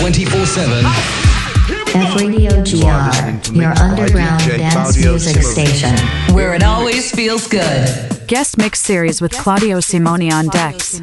24 7. F Radio GR, your underground dance music station. Where it always feels good. Guest mix series with Claudio Simoni on decks.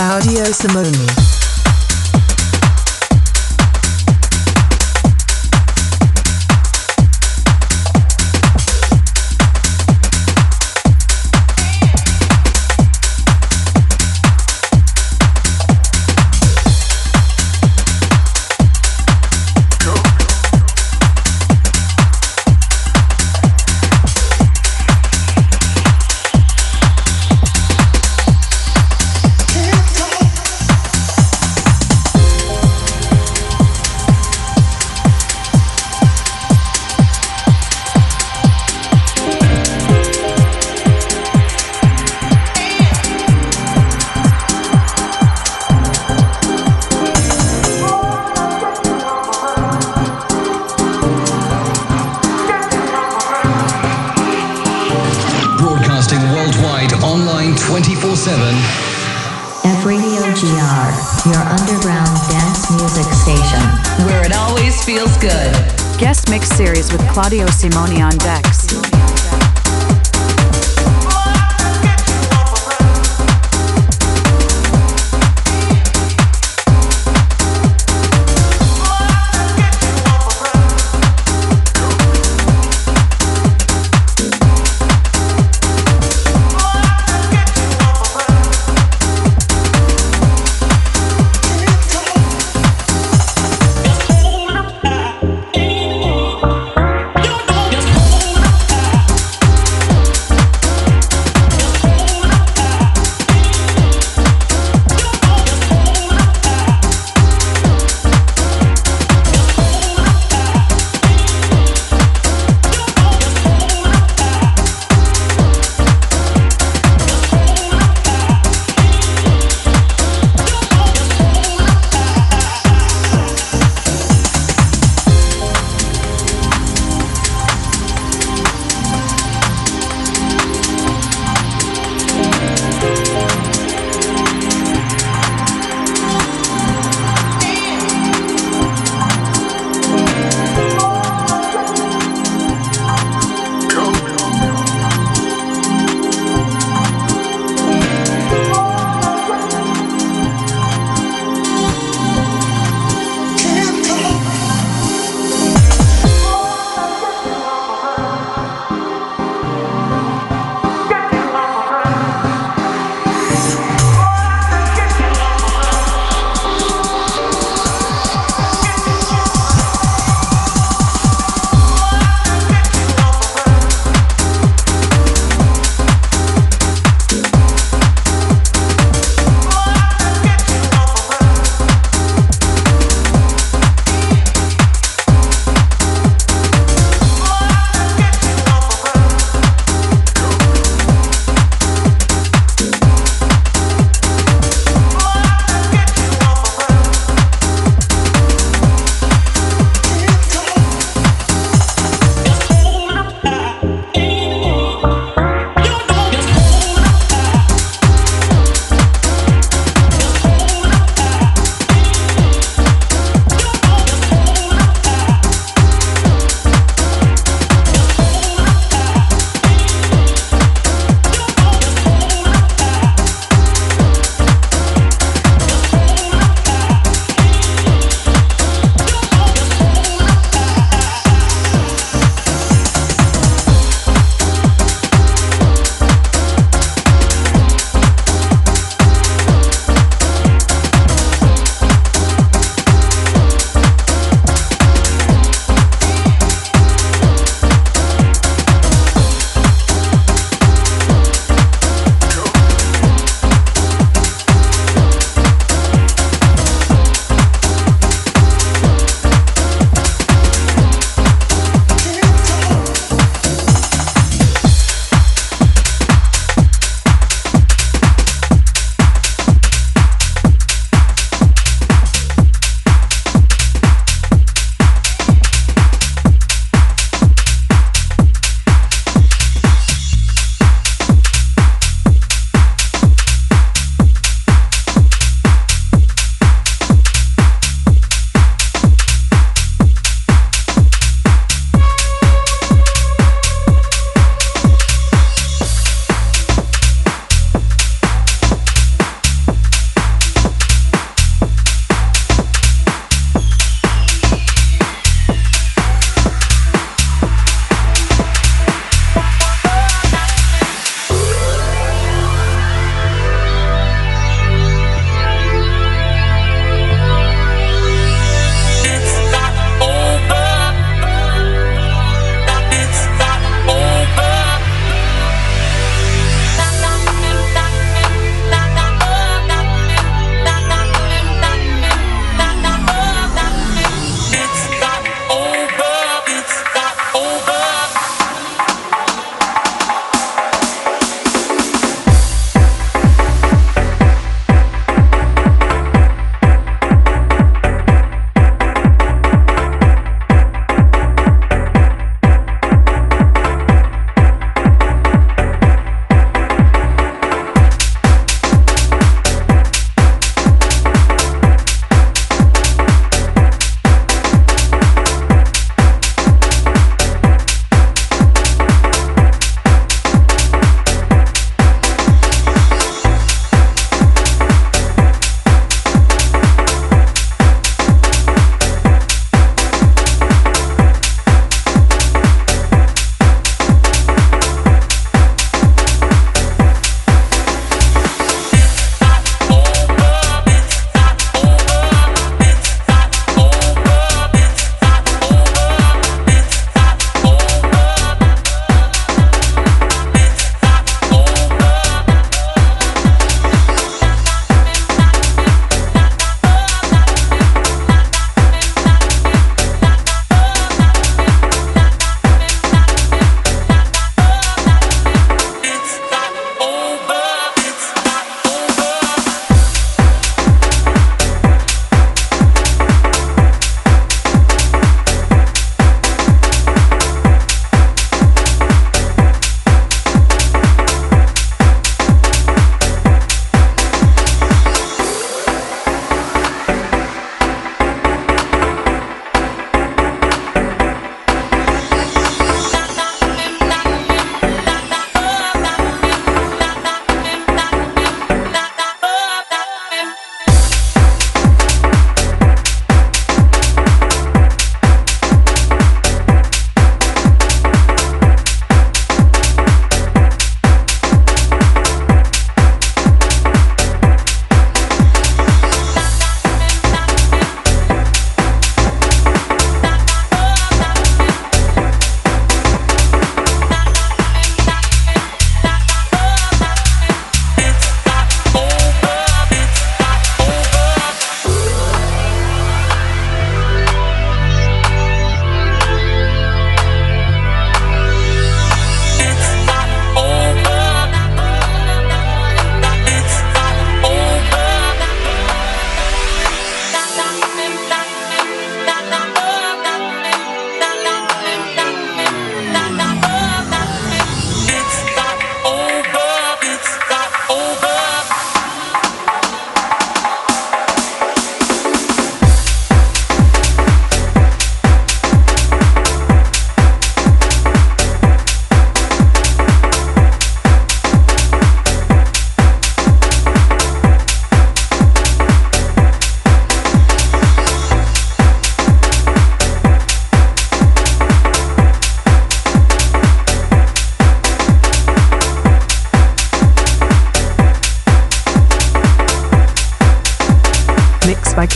Claudio Simoni. Claudio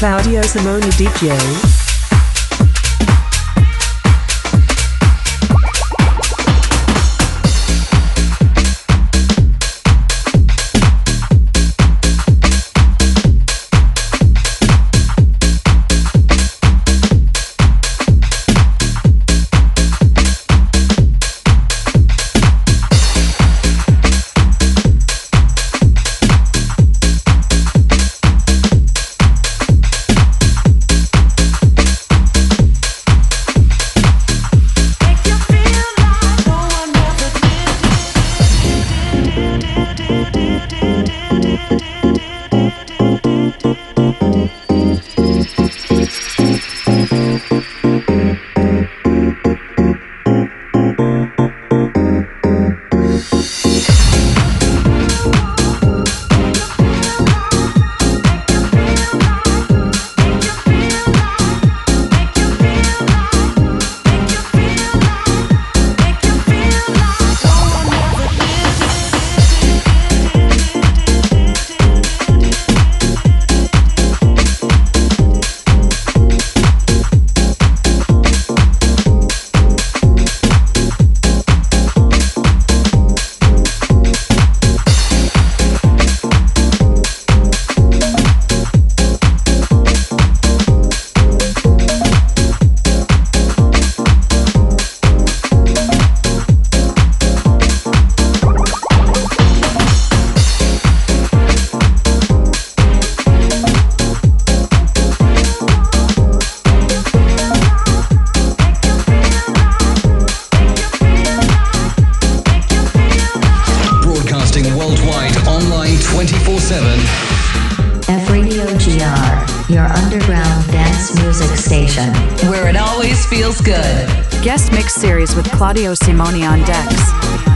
mix by Claudio Simoni DJ. Claudio Simoni on decks.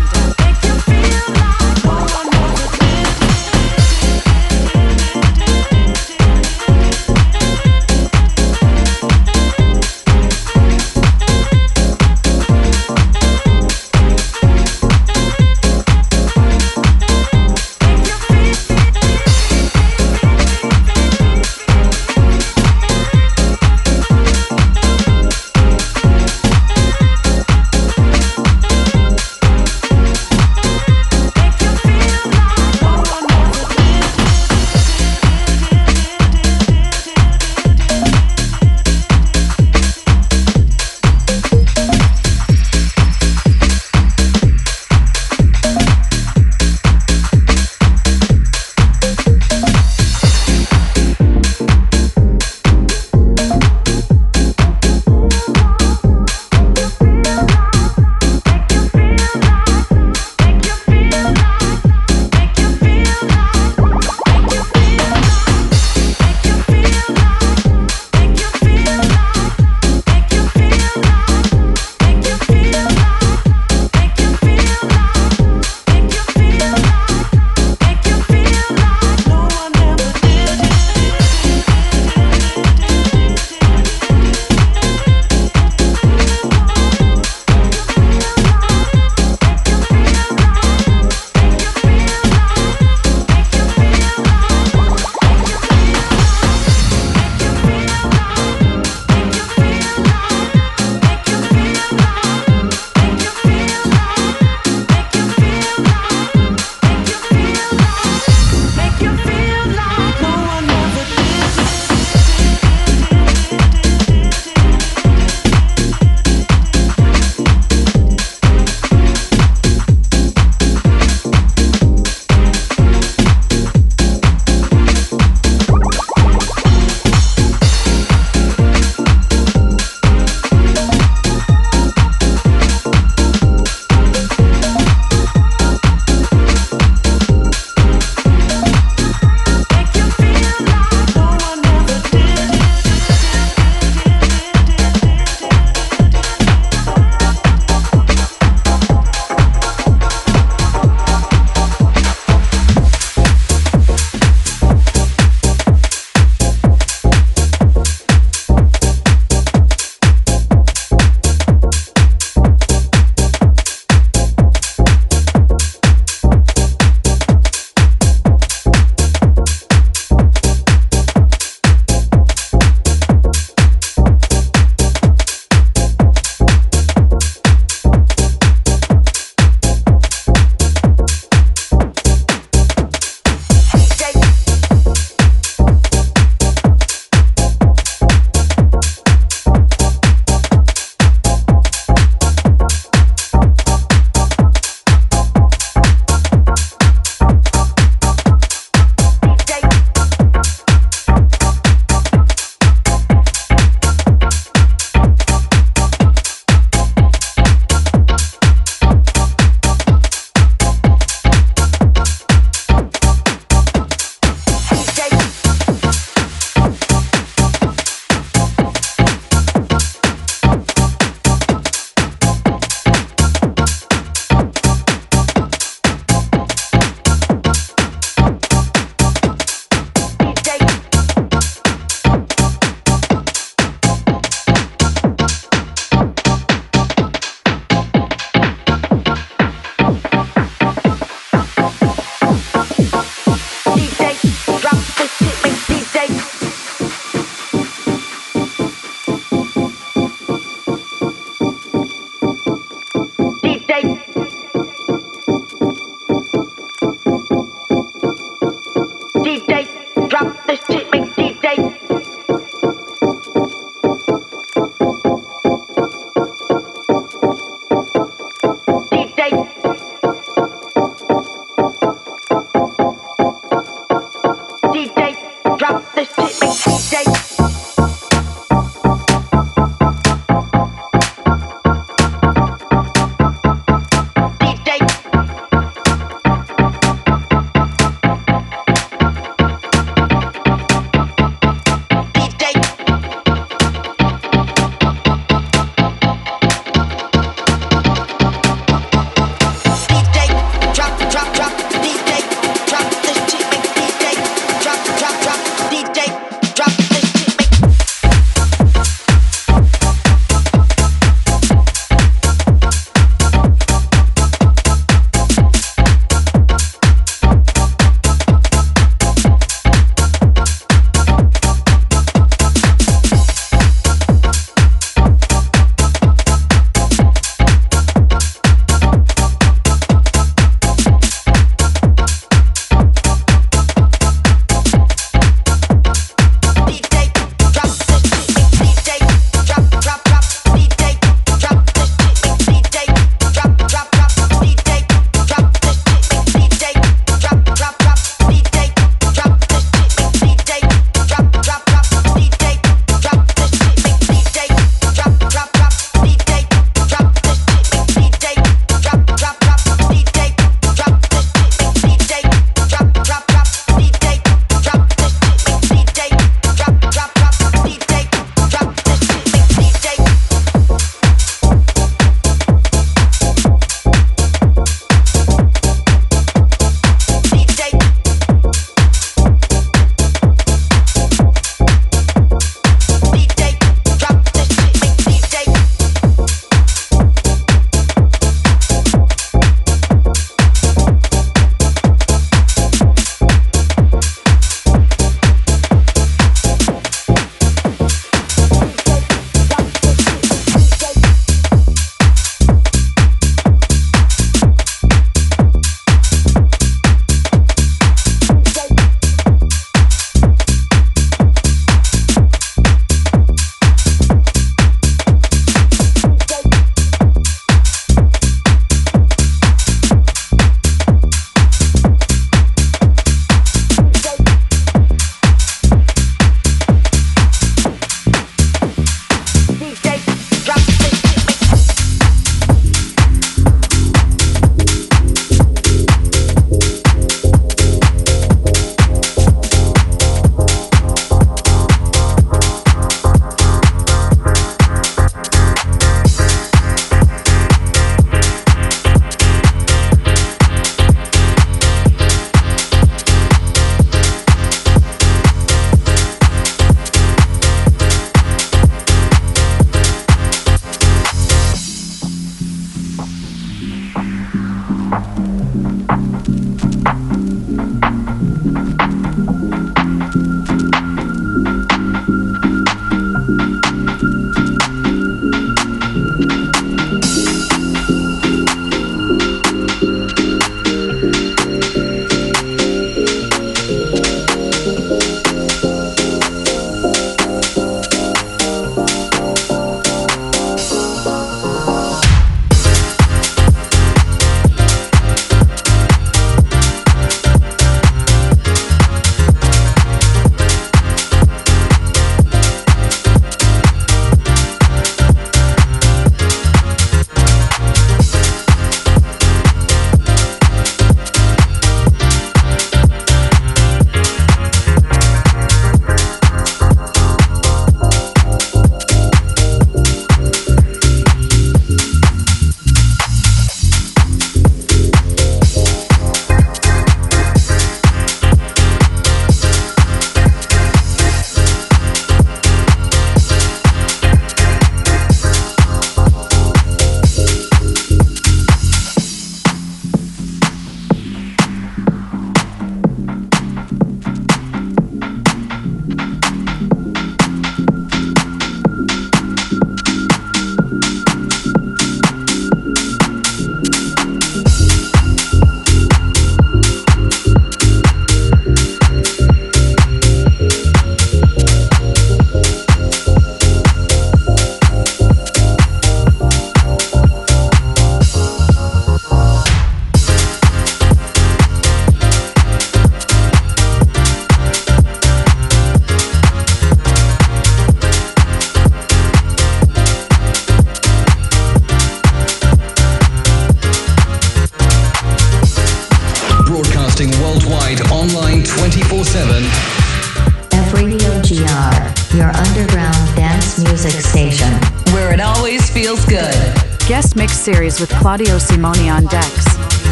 Series with Claudio Simoni on decks.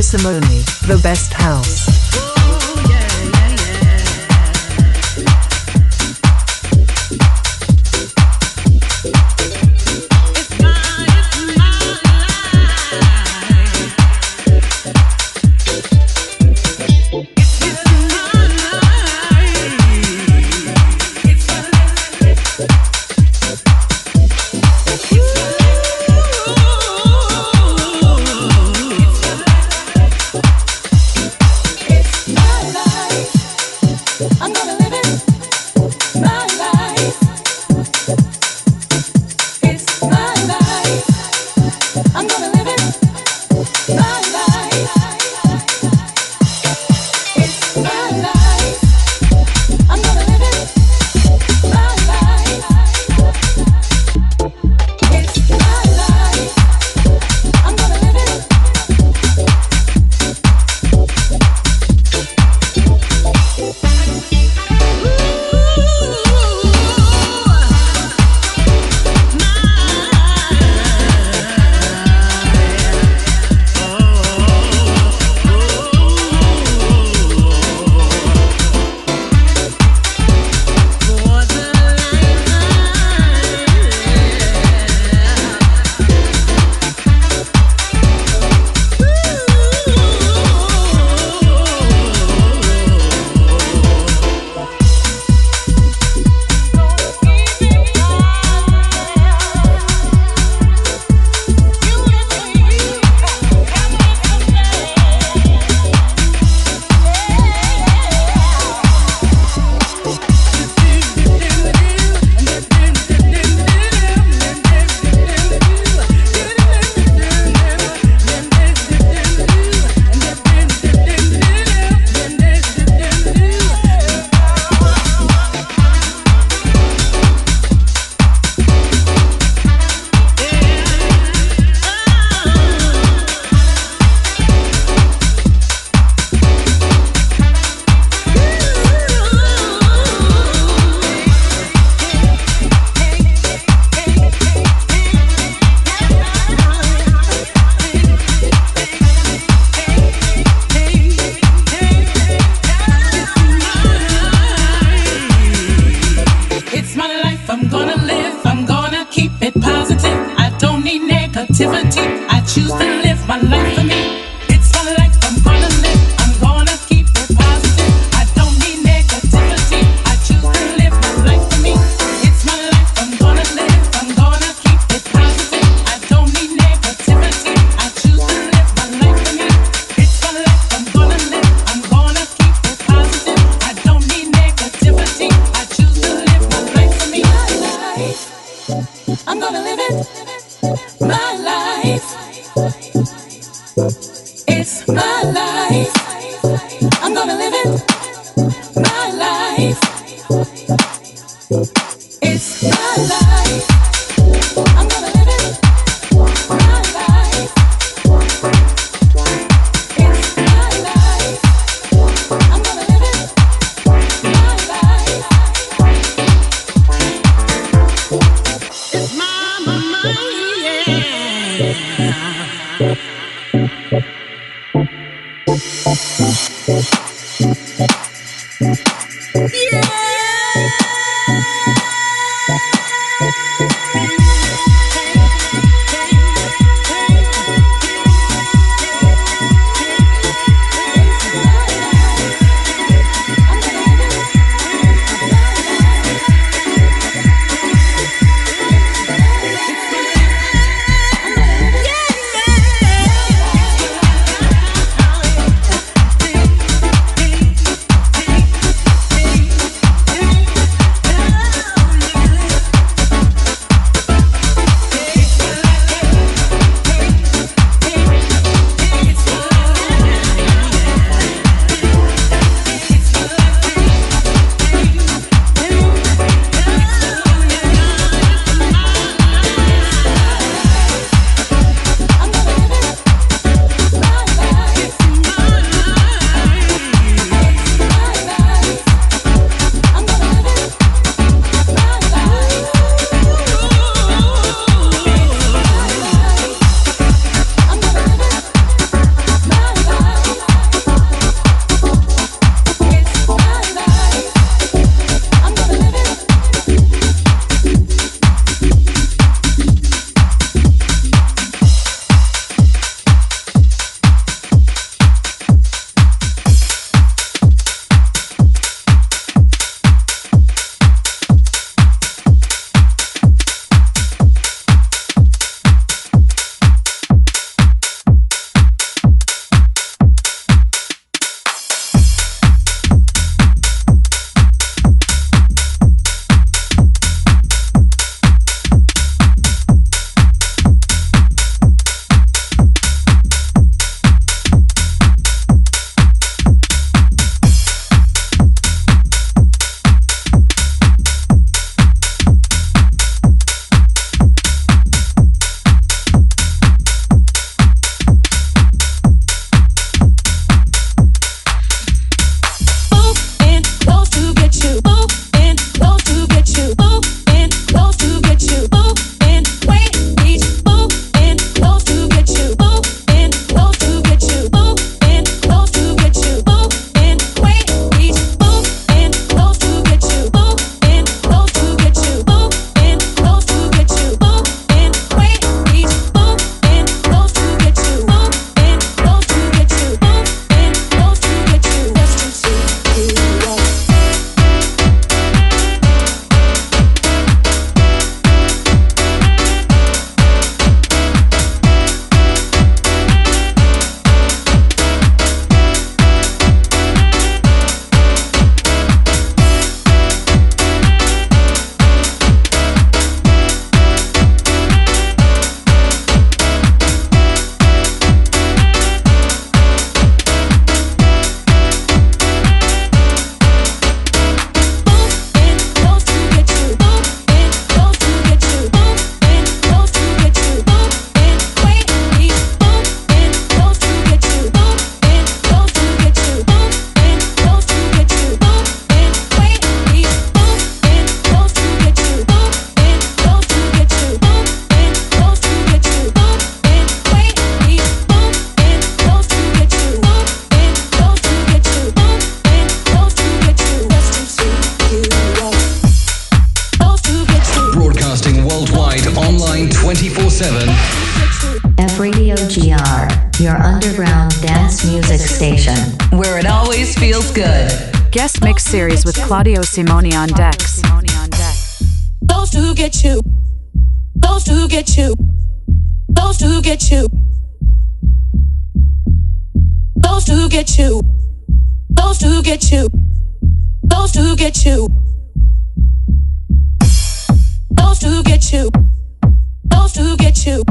Simoni, the best house. Claudio Simoni on decks. Those to get you. Those to get you. Those to get you. Those to get you. Those to get you. Those to get you. Those to get you. Those to get you.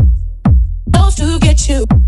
Those to get you.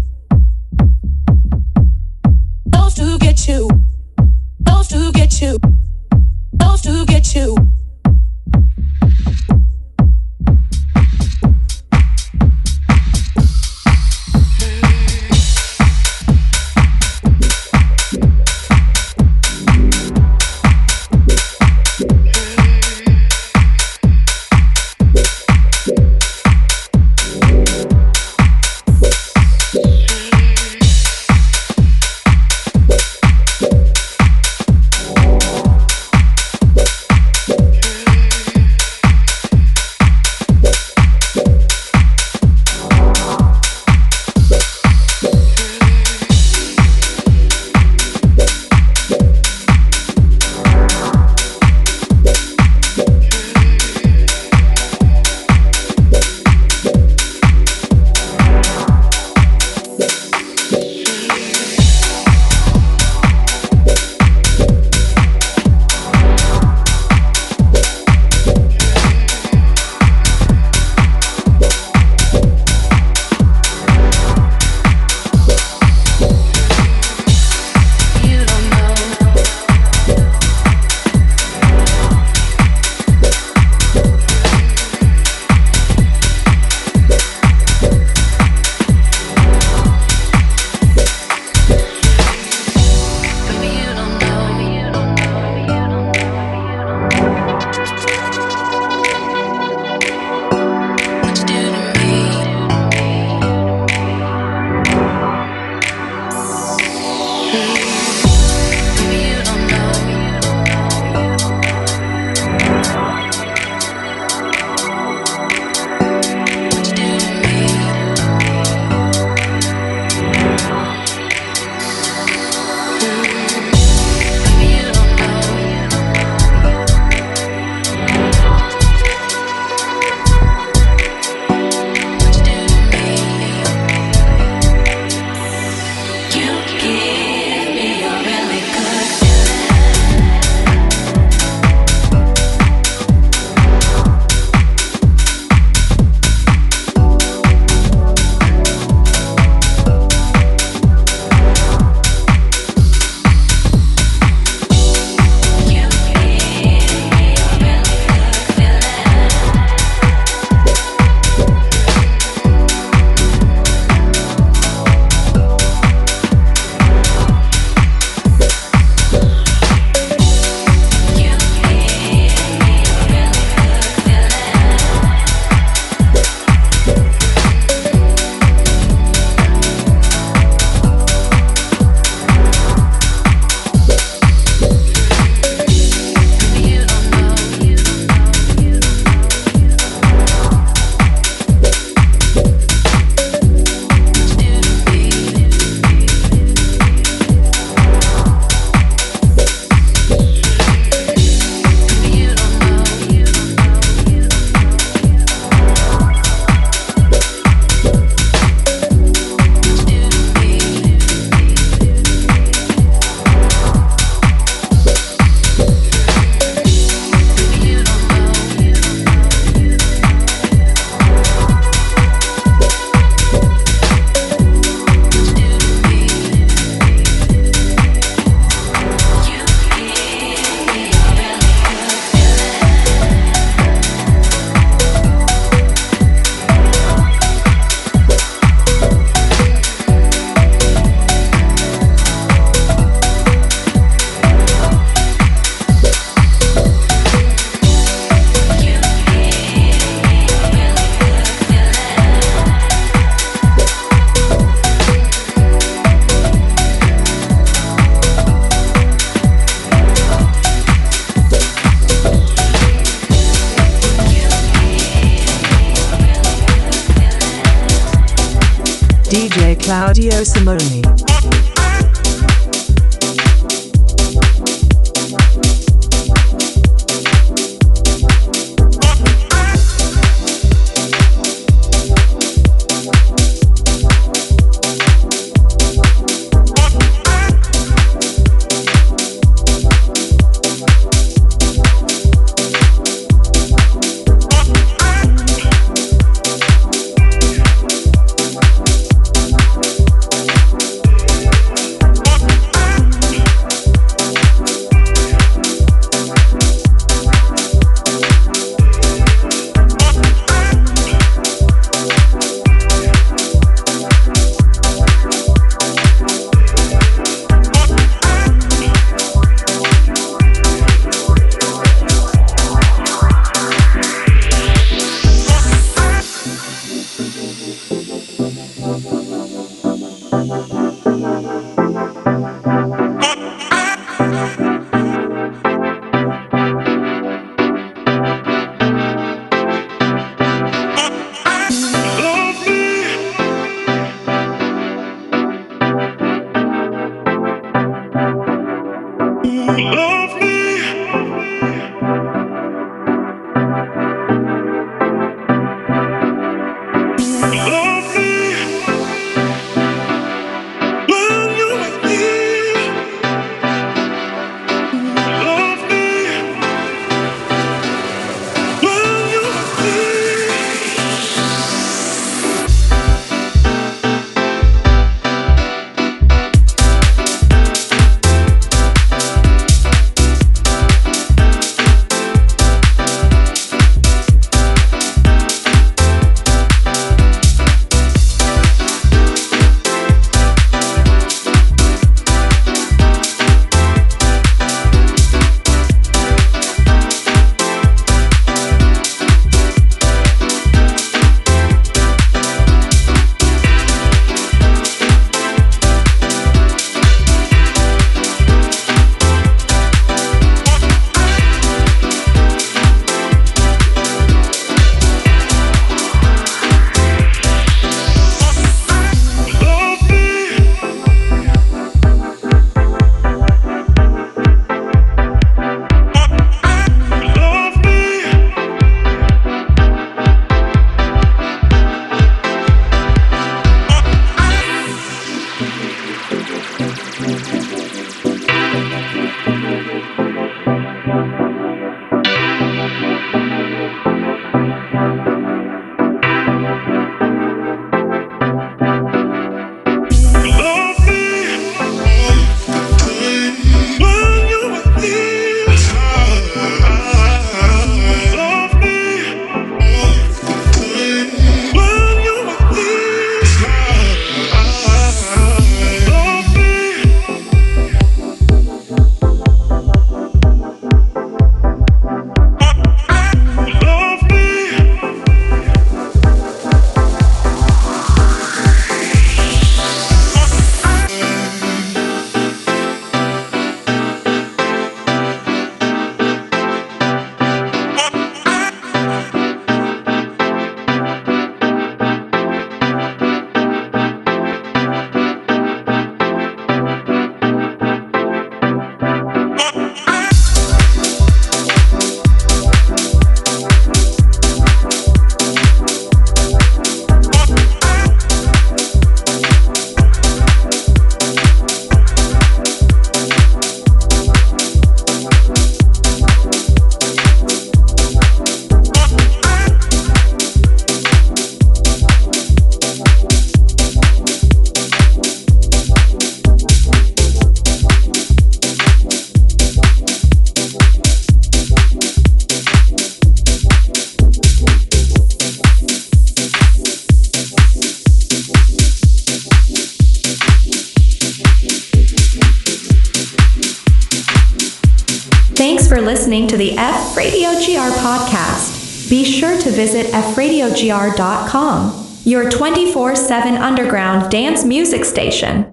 fradiogr.com, your 24 7 underground dance music station.